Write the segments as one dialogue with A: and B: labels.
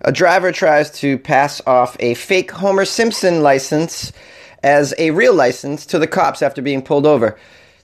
A: A driver tries to pass off a fake Homer Simpson license as a real license to the cops after being pulled over.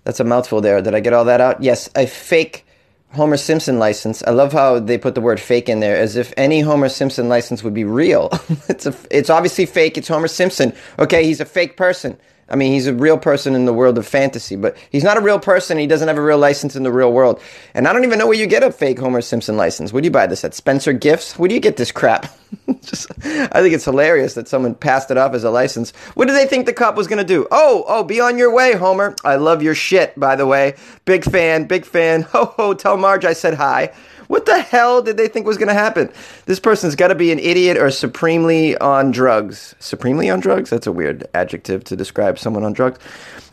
A: That's a mouthful there. Did I get all that out? Yes, a fake Homer Simpson license. I love how they put the word fake in there as if any Homer Simpson license would be real. it's a, it's obviously fake. It's Homer Simpson. Okay, he's a fake person. I mean, he's a real person in the world of fantasy, but he's not a real person. He doesn't have a real license in the real world. And I don't even know where you get a fake Homer Simpson license. Where do you buy this at? Spencer Gifts? Where do you get this crap? Just, I think it's hilarious that someone passed it off as a license. What did they think the cop was going to do? Oh, oh, be on your way, Homer. I love your shit, by the way. Big fan, big fan. Ho, ho, tell Marge I said hi. What the hell did they think was going to happen? This person's got to be an idiot or supremely on drugs. Supremely on drugs? That's a weird adjective to describe someone on drugs.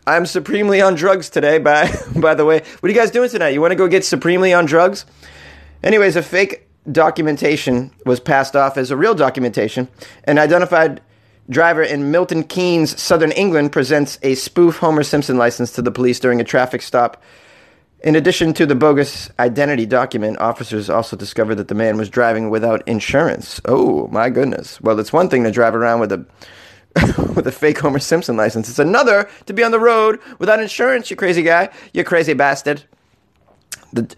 A: I'm supremely on drugs today, by, by the way. What are you guys doing tonight? You want to go get supremely on drugs? Anyways, a fake documentation was passed off as a real documentation. An identified driver in Milton Keynes, southern England, presents a spoof Homer Simpson license to the police during a traffic stop in addition to the bogus identity document, officers also discovered that the man was driving without insurance. Oh my goodness! Well, it's one thing to drive around with a with a fake Homer Simpson license. It's another to be on the road without insurance. You crazy guy! You crazy bastard! The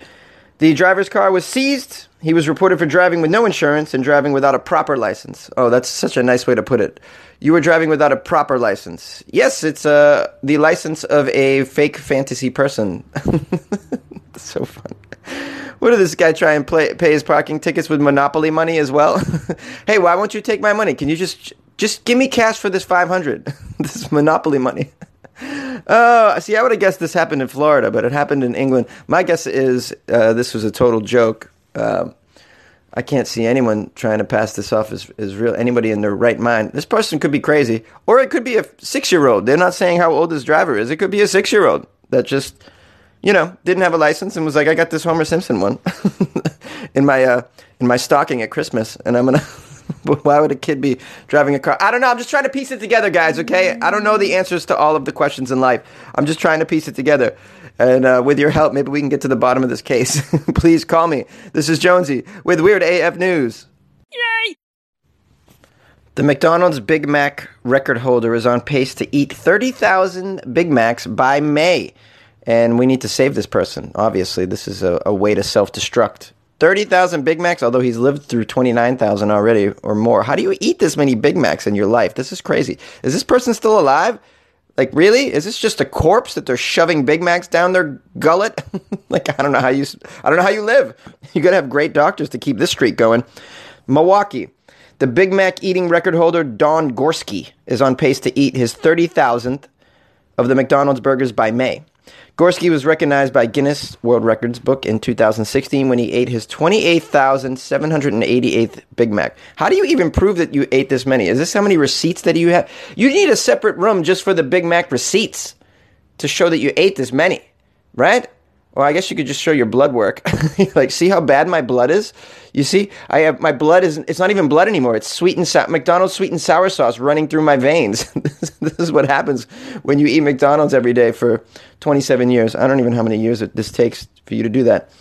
A: the driver's car was seized. He was reported for driving with no insurance and driving without a proper license. Oh, that's such a nice way to put it. You were driving without a proper license. Yes, it's uh, the license of a fake fantasy person. so fun. What did this guy try and play, pay his parking tickets with Monopoly money as well? hey, why won't you take my money? Can you just just give me cash for this 500? this Monopoly money. Oh, see, I would have guessed this happened in Florida, but it happened in England. My guess is uh, this was a total joke. Um, I can't see anyone trying to pass this off as, as real. Anybody in their right mind. This person could be crazy, or it could be a six year old. They're not saying how old this driver is. It could be a six year old that just, you know, didn't have a license and was like, I got this Homer Simpson one in my uh, in my stocking at Christmas, and I'm gonna. Why would a kid be driving a car? I don't know. I'm just trying to piece it together, guys. Okay, I don't know the answers to all of the questions in life. I'm just trying to piece it together. And uh, with your help, maybe we can get to the bottom of this case. Please call me. This is Jonesy with Weird AF News. Yay! The McDonald's Big Mac record holder is on pace to eat 30,000 Big Macs by May. And we need to save this person. Obviously, this is a, a way to self destruct. 30,000 Big Macs, although he's lived through 29,000 already or more. How do you eat this many Big Macs in your life? This is crazy. Is this person still alive? Like, really? Is this just a corpse that they're shoving Big Macs down their gullet? like, I don't know how you, I don't know how you live. You gotta have great doctors to keep this streak going. Milwaukee. The Big Mac eating record holder Don Gorski is on pace to eat his 30,000th of the McDonald's burgers by May. Gorski was recognized by Guinness World Records book in 2016 when he ate his 28,788th Big Mac. How do you even prove that you ate this many? Is this how many receipts that you have? You need a separate room just for the Big Mac receipts to show that you ate this many, right? Well, I guess you could just show your blood work. like, see how bad my blood is? You see, I have my blood is it's not even blood anymore. It's sweet and sour McDonald's sweet and sour sauce running through my veins. this is what happens when you eat McDonald's every day for 27 years. I don't even know how many years it, this takes for you to do that.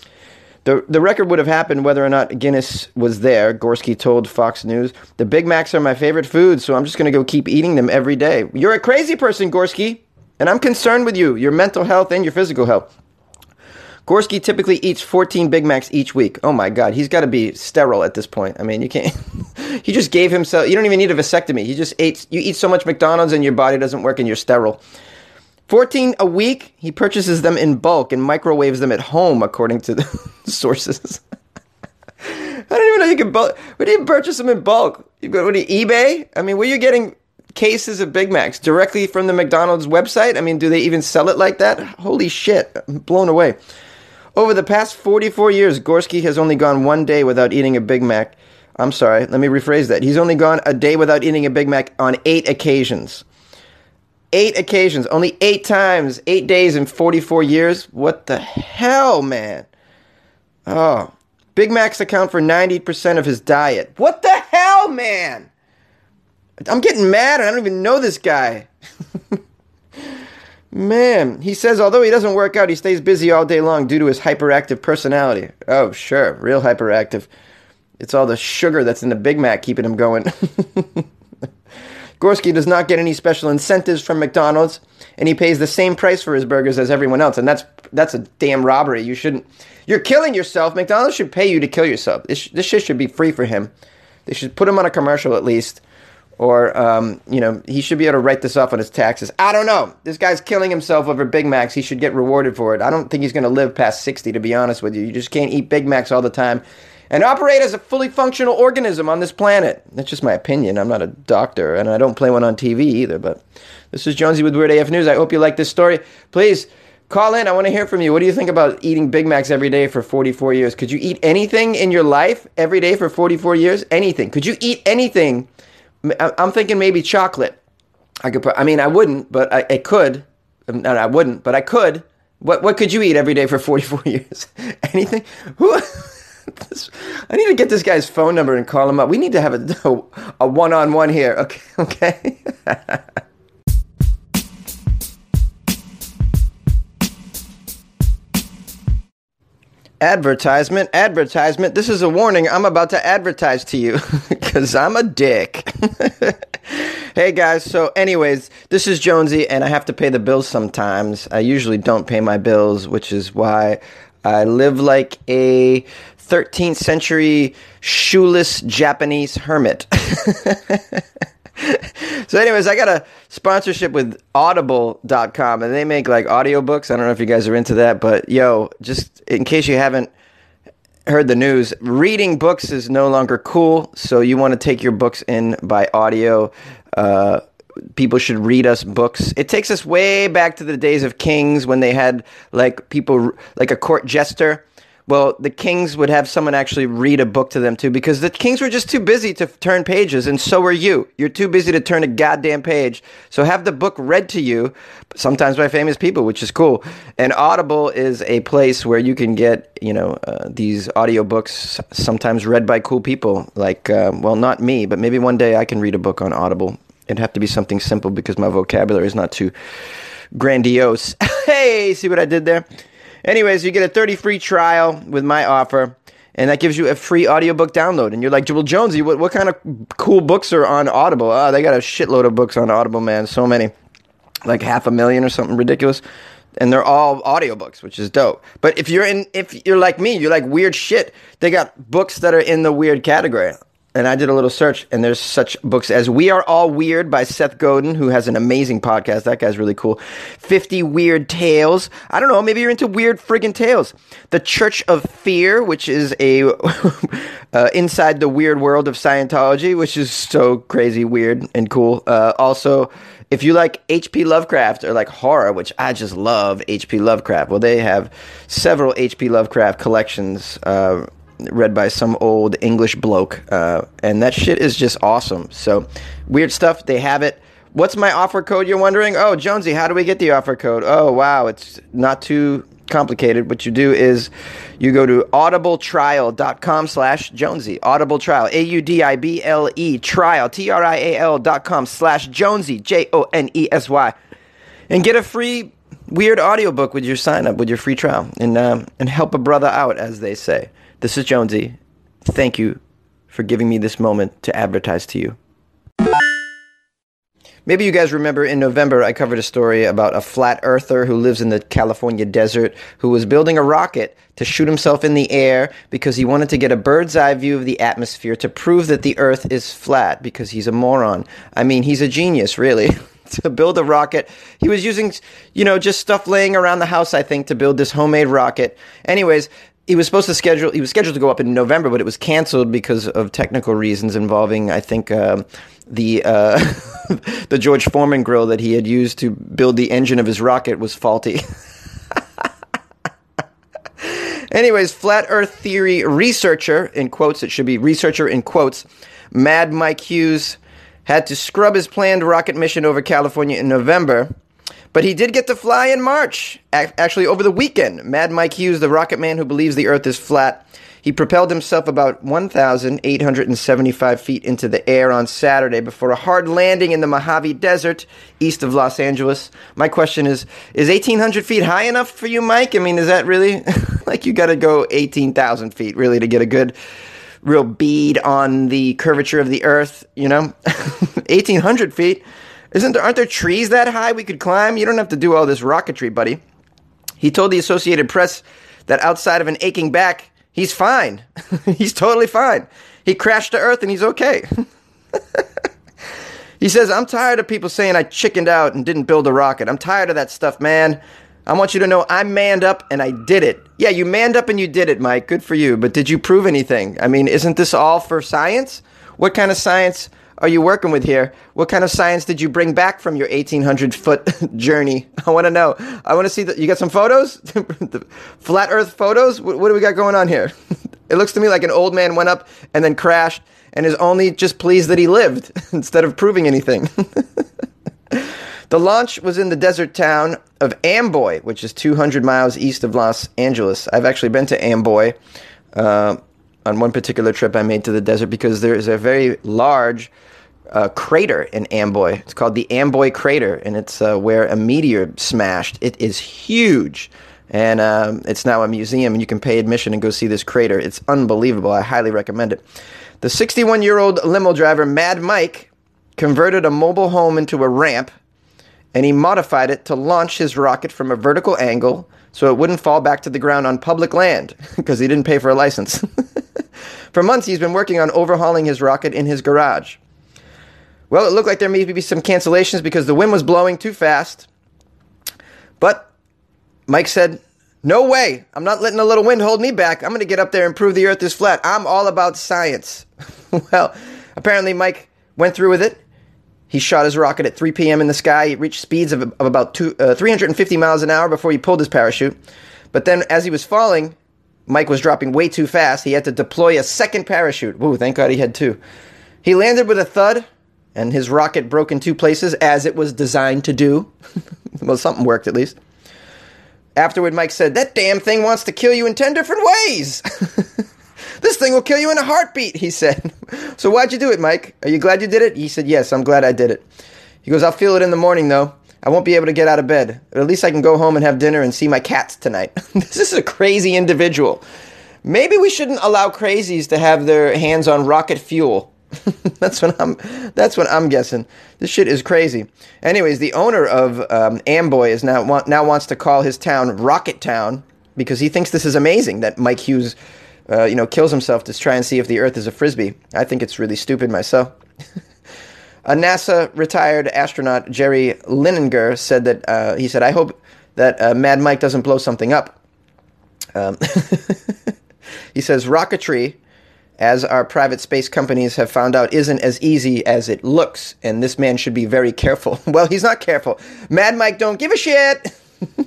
A: The, the record would have happened whether or not Guinness was there. Gorski told Fox News, The Big Macs are my favorite food, so I'm just going to go keep eating them every day. You're a crazy person, Gorski, and I'm concerned with you, your mental health and your physical health. Gorski typically eats 14 Big Macs each week. Oh my God, he's got to be sterile at this point. I mean, you can't. he just gave himself. You don't even need a vasectomy. He just ate. You eat so much McDonald's and your body doesn't work and you're sterile. 14 a week. He purchases them in bulk and microwaves them at home, according to the sources. I don't even know you can bulk. Where do you purchase them in bulk? You go to eBay? I mean, where are you getting cases of Big Macs directly from the McDonald's website? I mean, do they even sell it like that? Holy shit! I'm blown away. Over the past 44 years, Gorski has only gone one day without eating a Big Mac. I'm sorry, let me rephrase that. He's only gone a day without eating a Big Mac on eight occasions. Eight occasions, only eight times, eight days in 44 years. What the hell, man? Oh, Big Macs account for 90% of his diet. What the hell, man? I'm getting mad. I don't even know this guy. Man, he says although he doesn't work out, he stays busy all day long due to his hyperactive personality. Oh, sure, real hyperactive. It's all the sugar that's in the Big Mac keeping him going. Gorski does not get any special incentives from McDonald's, and he pays the same price for his burgers as everyone else, and that's that's a damn robbery. You shouldn't. You're killing yourself. McDonald's should pay you to kill yourself. This this shit should be free for him. They should put him on a commercial at least, or um, you know he should be able to write this off on his taxes. I don't know. This guy's killing himself over Big Macs. He should get rewarded for it. I don't think he's going to live past sixty. To be honest with you, you just can't eat Big Macs all the time and operate as a fully functional organism on this planet. That's just my opinion. I'm not a doctor, and I don't play one on TV either. But this is Jonesy with Weird AF News. I hope you like this story. Please call in. I want to hear from you. What do you think about eating Big Macs every day for 44 years? Could you eat anything in your life every day for 44 years? Anything? Could you eat anything? I'm thinking maybe chocolate. I could. I mean, I wouldn't, but I, I could. Um, no, I wouldn't, but I could. What What could you eat every day for 44 years? anything? Who? I need to get this guy's phone number and call him up. We need to have a, a one-on-one here. Okay, okay. Advertisement, advertisement. This is a warning. I'm about to advertise to you because I'm a dick. hey guys, so, anyways, this is Jonesy, and I have to pay the bills sometimes. I usually don't pay my bills, which is why I live like a 13th century shoeless Japanese hermit. so anyways, I got a sponsorship with audible.com and they make like audiobooks. I don't know if you guys are into that, but yo, just in case you haven't heard the news, reading books is no longer cool. So you want to take your books in by audio. Uh, people should read us books. It takes us way back to the days of kings when they had like people like a court jester well, the kings would have someone actually read a book to them too, because the kings were just too busy to turn pages, and so are you. You're too busy to turn a goddamn page. So have the book read to you, sometimes by famous people, which is cool. And Audible is a place where you can get, you know, uh, these audiobooks sometimes read by cool people. Like, uh, well, not me, but maybe one day I can read a book on Audible. It'd have to be something simple because my vocabulary is not too grandiose. hey, see what I did there? Anyways, you get a 30 free trial with my offer, and that gives you a free audiobook download. And you're like, Well, Jonesy, what, what kind of cool books are on Audible? Oh, they got a shitload of books on Audible, man. So many. Like half a million or something ridiculous. And they're all audiobooks, which is dope. But if you're in if you're like me, you like weird shit, they got books that are in the weird category and I did a little search, and there's such books as We Are All Weird by Seth Godin, who has an amazing podcast. That guy's really cool. 50 Weird Tales. I don't know, maybe you're into weird friggin' tales. The Church of Fear, which is a uh, inside the weird world of Scientology, which is so crazy weird and cool. Uh, also, if you like H.P. Lovecraft or like horror, which I just love H.P. Lovecraft, well, they have several H.P. Lovecraft collections. Uh, read by some old English bloke, uh, and that shit is just awesome. So, weird stuff. They have it. What's my offer code? You're wondering. Oh, Jonesy, how do we get the offer code? Oh, wow, it's not too complicated. What you do is you go to audibletrial.com slash Jonesy. Audible Trial, A-U-D-I-B-L-E, trial, T-R-I-A-L dot com slash Jonesy, J-O-N-E-S-Y, and get a free weird audiobook with your sign up, with your free trial, and, um, and help a brother out, as they say. This is Jonesy. Thank you for giving me this moment to advertise to you. Maybe you guys remember in November I covered a story about a flat earther who lives in the California desert who was building a rocket to shoot himself in the air because he wanted to get a bird's eye view of the atmosphere to prove that the earth is flat because he's a moron. I mean, he's a genius, really. to build a rocket. He was using, you know, just stuff laying around the house, I think, to build this homemade rocket. Anyways, he was supposed to schedule he was scheduled to go up in November, but it was canceled because of technical reasons involving I think uh, the uh, the George Foreman grill that he had used to build the engine of his rocket was faulty. Anyways, flat Earth theory researcher in quotes it should be researcher in quotes Mad Mike Hughes had to scrub his planned rocket mission over California in November but he did get to fly in March, actually over the weekend. Mad Mike Hughes, the rocket man who believes the Earth is flat, he propelled himself about 1,875 feet into the air on Saturday before a hard landing in the Mojave Desert east of Los Angeles. My question is Is 1,800 feet high enough for you, Mike? I mean, is that really like you got to go 18,000 feet really to get a good real bead on the curvature of the Earth. You know, eighteen hundred feet. Isn't there? Aren't there trees that high we could climb? You don't have to do all this rocketry, buddy. He told the Associated Press that outside of an aching back, he's fine. he's totally fine. He crashed to Earth and he's okay. he says, I'm tired of people saying I chickened out and didn't build a rocket. I'm tired of that stuff, man. I want you to know I manned up and I did it. Yeah, you manned up and you did it, Mike. Good for you. But did you prove anything? I mean, isn't this all for science? What kind of science are you working with here? What kind of science did you bring back from your 1800 foot journey? I want to know. I want to see that. You got some photos? Flat Earth photos? What, what do we got going on here? it looks to me like an old man went up and then crashed and is only just pleased that he lived instead of proving anything. The launch was in the desert town of Amboy, which is 200 miles east of Los Angeles. I've actually been to Amboy uh, on one particular trip I made to the desert because there is a very large uh, crater in Amboy. It's called the Amboy Crater, and it's uh, where a meteor smashed. It is huge, and um, it's now a museum, and you can pay admission and go see this crater. It's unbelievable. I highly recommend it. The 61 year old limo driver, Mad Mike, converted a mobile home into a ramp and he modified it to launch his rocket from a vertical angle so it wouldn't fall back to the ground on public land because he didn't pay for a license. for months, he's been working on overhauling his rocket in his garage. Well, it looked like there may be some cancellations because the wind was blowing too fast. But Mike said, No way. I'm not letting a little wind hold me back. I'm going to get up there and prove the earth is flat. I'm all about science. well, apparently, Mike went through with it. He shot his rocket at 3 p.m. in the sky. He reached speeds of, of about two, uh, 350 miles an hour before he pulled his parachute. But then, as he was falling, Mike was dropping way too fast. He had to deploy a second parachute. Woo, thank God he had two. He landed with a thud, and his rocket broke in two places, as it was designed to do. well, something worked at least. Afterward, Mike said, That damn thing wants to kill you in 10 different ways. This thing will kill you in a heartbeat, he said. so why'd you do it, Mike? Are you glad you did it? He said, Yes, I'm glad I did it. He goes, I'll feel it in the morning, though. I won't be able to get out of bed. But at least I can go home and have dinner and see my cats tonight. this is a crazy individual. Maybe we shouldn't allow crazies to have their hands on rocket fuel. that's what I'm. That's what I'm guessing. This shit is crazy. Anyways, the owner of um, Amboy is now now wants to call his town Rocket Town because he thinks this is amazing that Mike Hughes uh, you know, kills himself to try and see if the Earth is a frisbee. I think it's really stupid myself. a NASA retired astronaut, Jerry Linenger, said that uh, he said, "I hope that uh, Mad Mike doesn't blow something up." Um, he says, "Rocketry." As our private space companies have found out, isn't as easy as it looks, and this man should be very careful. well, he's not careful. Mad Mike don't give a shit.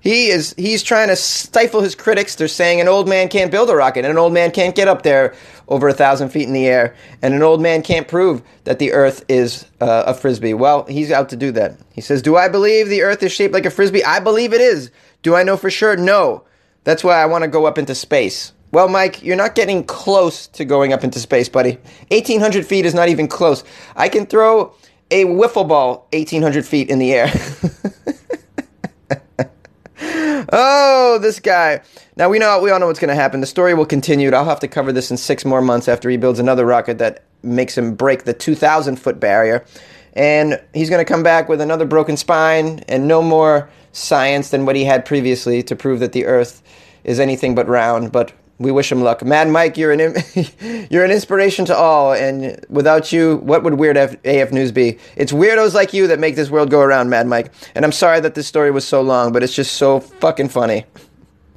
A: He is he's trying to stifle his critics. They're saying an old man can't build a rocket, and an old man can't get up there over a thousand feet in the air, and an old man can't prove that the Earth is uh, a frisbee. Well, he's out to do that. He says, "Do I believe the Earth is shaped like a frisbee? I believe it is. Do I know for sure? No. That's why I want to go up into space." Well, Mike, you're not getting close to going up into space, buddy. 1,800 feet is not even close. I can throw a wiffle ball 1,800 feet in the air. oh, this guy. Now we know we all know what's going to happen. The story will continue. I'll have to cover this in six more months after he builds another rocket that makes him break the 2,000 foot barrier, and he's going to come back with another broken spine and no more science than what he had previously to prove that the Earth is anything but round. But we wish him luck. Mad Mike, you're an you're an inspiration to all, and without you, what would Weird F- AF News be? It's weirdos like you that make this world go around, Mad Mike. And I'm sorry that this story was so long, but it's just so fucking funny.